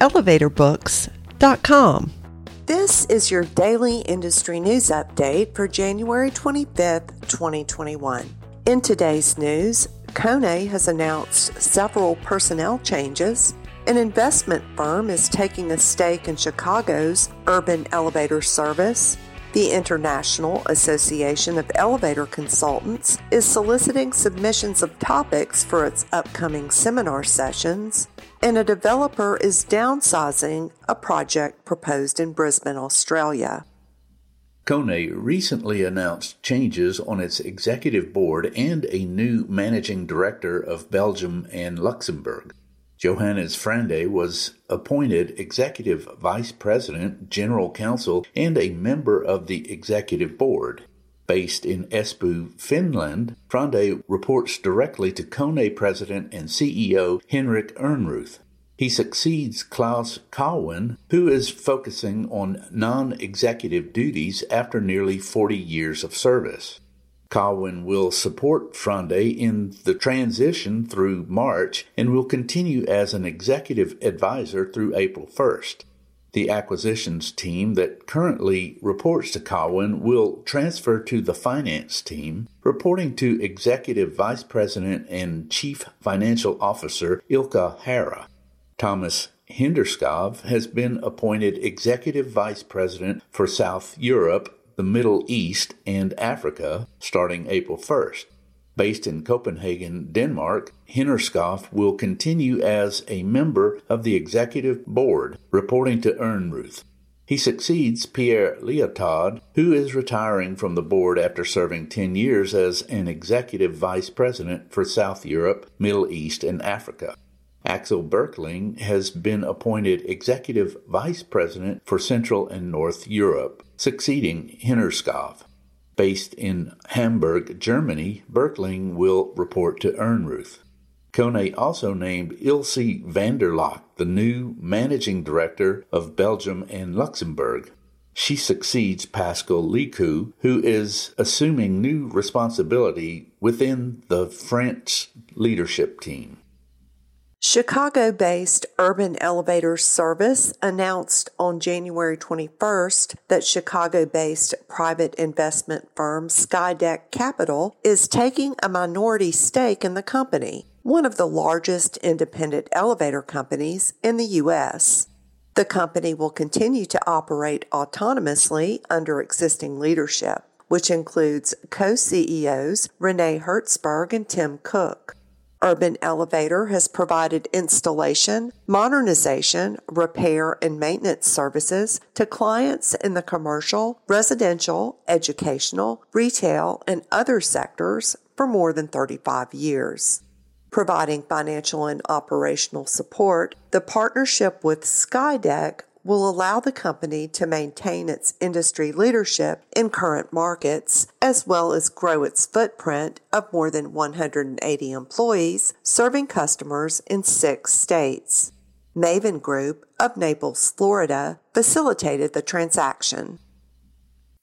elevatorbooks.com. This is your daily industry news update for January 25th, 2021. In today's news, Kone has announced several personnel changes. An investment firm is taking a stake in Chicago's urban elevator service. The International Association of Elevator Consultants is soliciting submissions of topics for its upcoming seminar sessions and a developer is downsizing a project proposed in Brisbane, Australia. Kone recently announced changes on its executive board and a new managing director of Belgium and Luxembourg. Johannes Frände was appointed executive vice president, general counsel, and a member of the executive board. Based in Espoo, Finland, Frände reports directly to Kone president and CEO Henrik Ehrnrooth. He succeeds Klaus Cawén, who is focusing on non executive duties after nearly 40 years of service. Cawén will support Frände in the transition through March and will continue as an executive advisor through April 1st. The acquisitions team that currently reports to Cawén will transfer to the finance team, reporting to Executive Vice President and Chief Financial Officer Ilkka Hara. Thomas Hinnerskov has been appointed Executive Vice President for South Europe, the Middle East, and Africa starting April 1st. Based in Copenhagen, Denmark, Hinnerskov will continue as a member of the executive board, reporting to Ehrnrooth. He succeeds Pierre Liautaud, who is retiring from the board after serving 10 years as an executive vice president for South Europe, Middle East, and Africa. Axel Berkling has been appointed executive vice president for Central and North Europe, succeeding Hinnerskov. Based in Hamburg, Germany, Berkling will report to Ehrnrooth. Kone also named Ilse Vanderlocht the new managing director of Belgium and Luxembourg. She succeeds Pascal Lekeu, who is assuming new responsibility within the French leadership team. Chicago based Urban Elevator Service announced on January 21st that Chicago based private investment firm Skydeck Capital is taking a minority stake in the company, one of the largest independent elevator companies in the U.S. The company will continue to operate autonomously under existing leadership, which includes co CEOs Renee Hertzberg and Tim Cook. Urban Elevator has provided installation, modernization, repair, and maintenance services to clients in the commercial, residential, educational, retail, and other sectors for more than 35 years. Providing financial and operational support, the partnership with Skydeck will allow the company to maintain its industry leadership in current markets, as well as grow its footprint of more than 180 employees serving customers in six states. Maven Group of Naples, Florida, facilitated the transaction.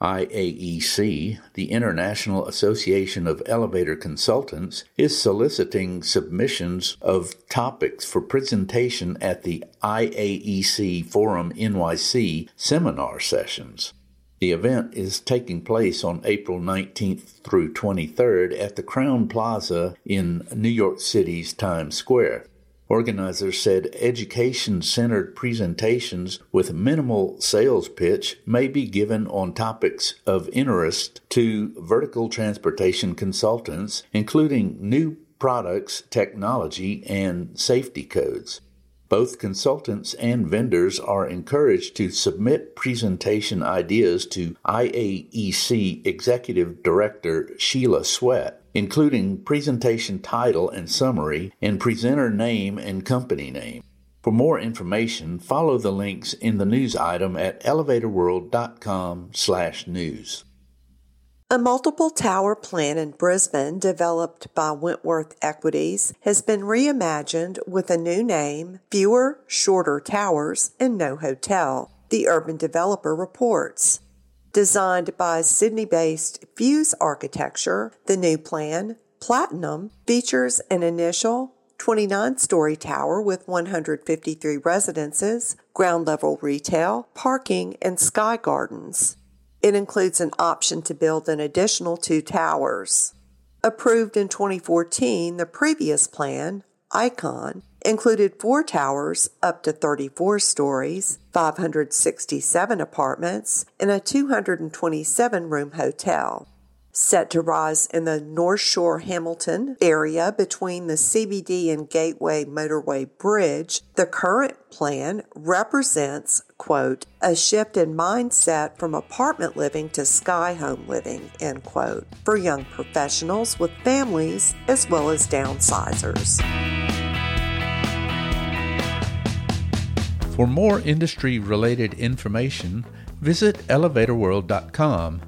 IAEC, the International Association of Elevator Consultants, is soliciting submissions of topics for presentation at the IAEC Forum NYC seminar sessions. The event is taking place on April 19th through 23rd at the Crowne Plaza in New York City's Times Square. Organizers said education centered presentations with minimal sales pitch may be given on topics of interest to vertical transportation consultants, including new products, technology, and safety codes. Both consultants and vendors are encouraged to submit presentation ideas to IAEC Executive Director Sheila Sweat, including presentation title and summary and presenter name and company name. For more information, follow the links in the news item at elevatorworld.com/news. A multiple tower plan in Brisbane developed by Wentworth Equities has been reimagined with a new name, fewer, shorter towers, and no hotel, the urban developer reports. Designed by Sydney based Fuse Architecture, the new plan, Platinum, features an initial 29 story tower with 153 residences, ground level retail, parking, and sky gardens. It includes an option to build an additional two towers. Approved in 2014, the previous plan, Icon, included four towers up to 34 stories, 567 apartments, and a 227 room hotel set to rise in the North Shore Hamilton area between the CBD and Gateway Motorway Bridge, the current plan represents, quote, a shift in mindset from apartment living to sky home living, end quote, for young professionals with families as well as downsizers. For more industry related information, visit elevatorworld.com